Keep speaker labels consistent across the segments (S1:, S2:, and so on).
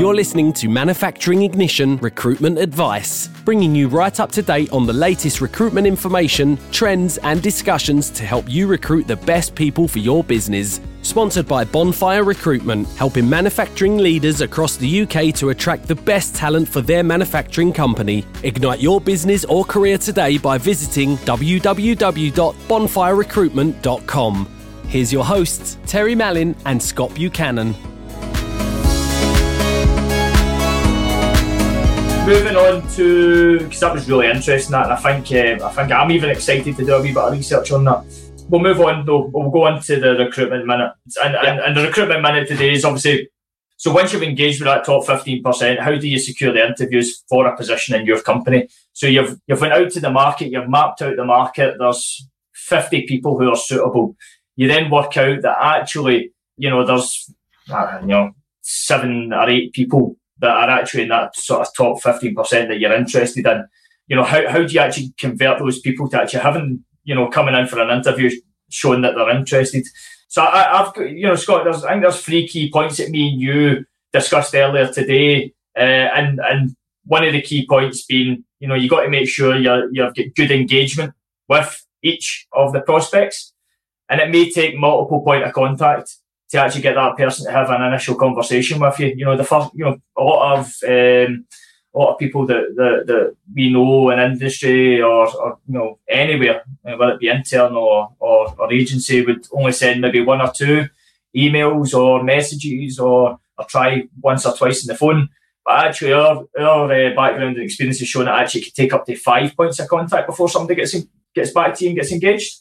S1: You're listening to Manufacturing Ignition Recruitment Advice, bringing you right up to date on the latest recruitment information, trends, and discussions to help you recruit the best people for your business. Sponsored by Bonfire Recruitment, helping manufacturing leaders across the UK to attract the best talent for their manufacturing company. Ignite your business or career today by visiting www.bonfirerecruitment.com. Here's your hosts, Terry Mallin and Scott Buchanan.
S2: Moving on to because that was really interesting. That and I think uh, I think I'm even excited to do a wee bit of research on that. We'll move on though. We'll go on to the recruitment minute, and, yeah. and, and the recruitment minute today is obviously. So once you've engaged with that top fifteen percent, how do you secure the interviews for a position in your company? So you've you've went out to the market, you've mapped out the market. There's fifty people who are suitable. You then work out that actually, you know, there's uh, you know seven or eight people that are actually in that sort of top 15% that you're interested in. You know, how, how do you actually convert those people to actually having, you know, coming in for an interview showing that they're interested? So I, have you know, Scott, there's, I think there's three key points that me and you discussed earlier today. Uh, and, and one of the key points being, you know, you've got to make sure you're, you've got good engagement with each of the prospects. And it may take multiple point of contact to actually get that person to have an initial conversation with you. You know, the first, you know, a lot of um, a lot of people that, that, that we know in industry or, or you know anywhere, uh, whether it be internal or, or, or agency, would only send maybe one or two emails or messages or, or try once or twice on the phone. But actually, our, our uh, background and experience has shown that actually it can take up to five points of contact before somebody gets in, gets back to you and gets engaged.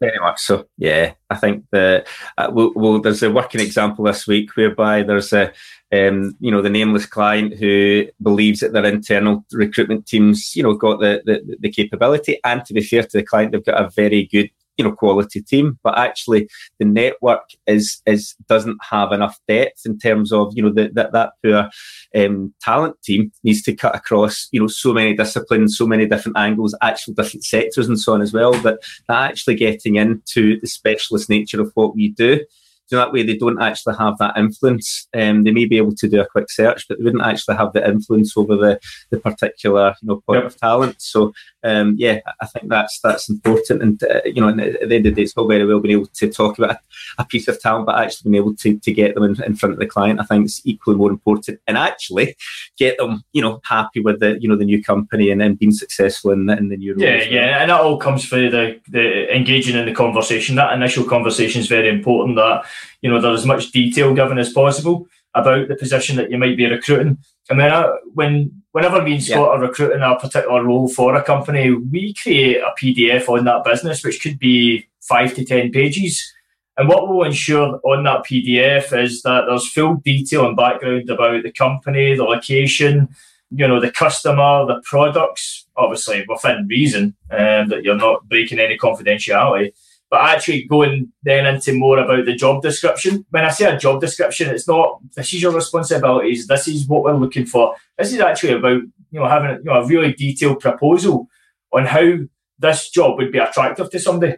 S3: Very much so. Yeah, I think that uh, we'll, we'll, there's a working example this week whereby there's a, um, you know, the nameless client who believes that their internal recruitment teams, you know, got the, the, the capability, and to be fair to the client, they've got a very good you know quality team but actually the network is is doesn't have enough depth in terms of you know the, that that poor um, talent team needs to cut across you know so many disciplines so many different angles actual different sectors and so on as well that that actually getting into the specialist nature of what we do so that way they don't actually have that influence. Um, they may be able to do a quick search, but they wouldn't actually have the influence over the, the particular you know point yep. of talent. So um, yeah, I think that's that's important. And uh, you know, at the end of the day, it's all very well being able to talk about a, piece of talent, but actually being able to, to get them in, in, front of the client, I think is equally more important. And actually get them, you know, happy with the you know the new company and then being successful in, in the new role.
S2: Yeah, yeah, and that all comes through the the engaging in the conversation. That initial conversation is very important. That you know there's as much detail given as possible about the position that you might be recruiting. And then uh, when whenever me and Scott yeah. are recruiting a particular role for a company, we create a PDF on that business, which could be five to ten pages. And what we'll ensure on that PDF is that there's full detail and background about the company, the location, you know, the customer, the products, obviously within reason, and um, that you're not breaking any confidentiality but actually going then into more about the job description. When I say a job description, it's not this is your responsibilities, this is what we're looking for. This is actually about you know having you know, a really detailed proposal on how this job would be attractive to somebody.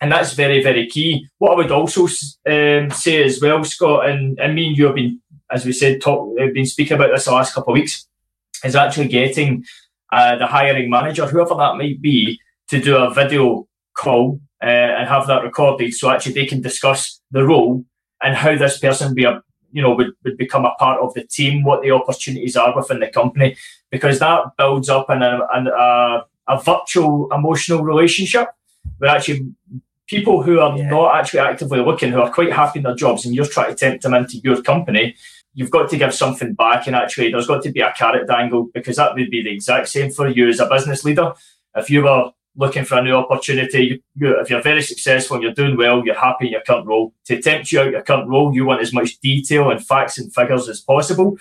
S2: And that's very, very key. What I would also um, say as well, Scott, and, and me and you have been, as we said, talk, been speaking about this the last couple of weeks, is actually getting uh, the hiring manager, whoever that might be, to do a video call uh, and have that recorded so actually they can discuss the role and how this person be a you know would, would become a part of the team what the opportunities are within the company because that builds up in a, a, a virtual emotional relationship where actually people who are yeah. not actually actively looking who are quite happy in their jobs and you're trying to tempt them into your company you've got to give something back and actually there's got to be a carrot dangle because that would be the exact same for you as a business leader if you were looking for a new opportunity. You, if you're very successful and you're doing well, you're happy in your current role. To tempt you out your current role, you want as much detail and facts and figures as possible.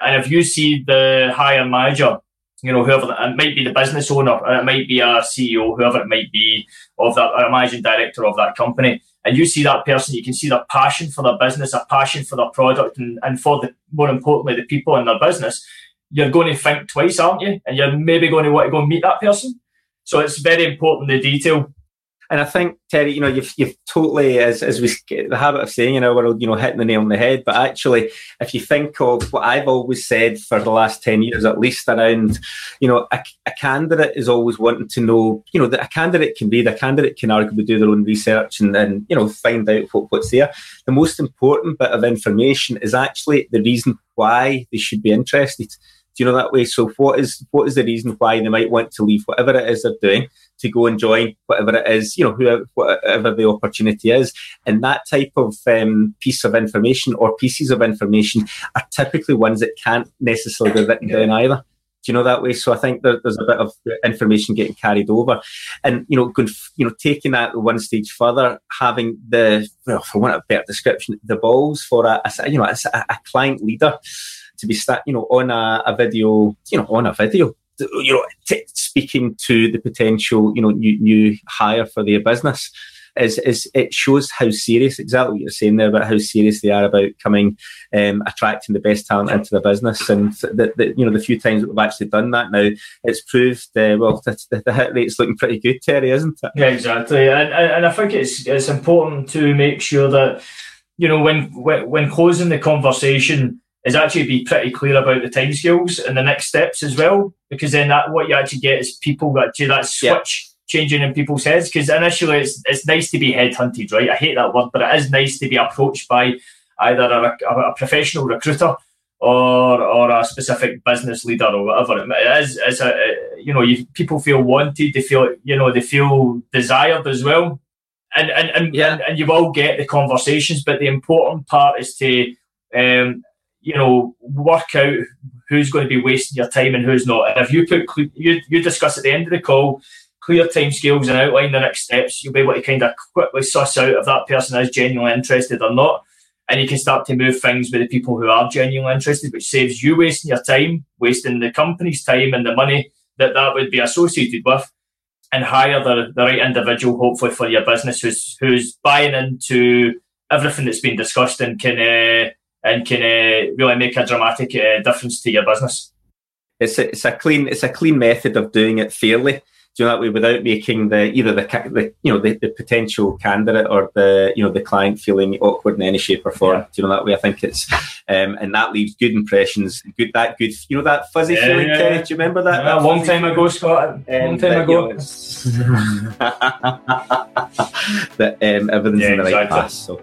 S2: And if you see the hire manager, you know, whoever it might be the business owner, it might be a CEO, whoever it might be of that, or a managing director of that company, and you see that person, you can see their passion for their business, a passion for their product, and, and for the more importantly, the people in their business. You're going to think twice, aren't you? And you're maybe going to want to go and meet that person so it's very important the detail.
S3: and I think Terry, you know, you've you've totally as as we the habit of saying in our world, you know, hitting the nail on the head. But actually, if you think of what I've always said for the last ten years, at least around, you know, a, a candidate is always wanting to know, you know, that a candidate can be the candidate can arguably do their own research and then, you know find out what, what's there. The most important bit of information is actually the reason why they should be interested. Do you know that way? So what is what is the reason why they might want to leave whatever it is they're doing to go and join whatever it is, you know, whoever whatever the opportunity is. And that type of um, piece of information or pieces of information are typically ones that can't necessarily be written down either. Do you know that way? So I think there, there's a bit of information getting carried over, and you know, going, you know, taking that one stage further, having the, well, for want of a better description, the balls for a, a you know, a, a client leader to be start, you know, on a, a video, you know, on a video, you know, t- speaking to the potential, you know, new, new hire for their business. Is, is it shows how serious exactly what you're saying there about how serious they are about coming um, attracting the best talent into the business and the, the, you know the few times that we've actually done that now it's proved uh, well the, the, hit rate's looking pretty good Terry isn't it
S2: yeah exactly and, and I think it's it's important to make sure that you know when, when closing the conversation is actually be pretty clear about the time timescales and the next steps as well, because then that what you actually get is people actually that switch yeah. changing in people's heads. Because initially it's it's nice to be headhunted, right? I hate that word, but it is nice to be approached by either a, a, a professional recruiter or or a specific business leader or whatever. It is it's a you know you, people feel wanted, they feel you know they feel desired as well, and and and, yeah. and, and you will get the conversations. But the important part is to um, you know, work out who's going to be wasting your time and who's not. And if you put you you discuss at the end of the call clear timescales and outline the next steps, you'll be able to kind of quickly suss out if that person is genuinely interested or not. And you can start to move things with the people who are genuinely interested, which saves you wasting your time, wasting the company's time and the money that that would be associated with, and hire the, the right individual, hopefully for your business, who's who's buying into everything that's been discussed and can uh, and can uh, really make a dramatic uh, difference to your business.
S3: It's a, it's a clean it's a clean method of doing it fairly. Do you know that way without making the either the, the you know the, the, potential candidate or the you know the client feeling awkward in any shape or form. Yeah. Do you know that way? I think it's um, and that leaves good impressions. Good that good you know that fuzzy yeah, feeling. Yeah, Do you remember that? That
S2: a long time ago, Scott. Um, long time ago. You
S3: know, that um, everything's in the right exactly. path. So.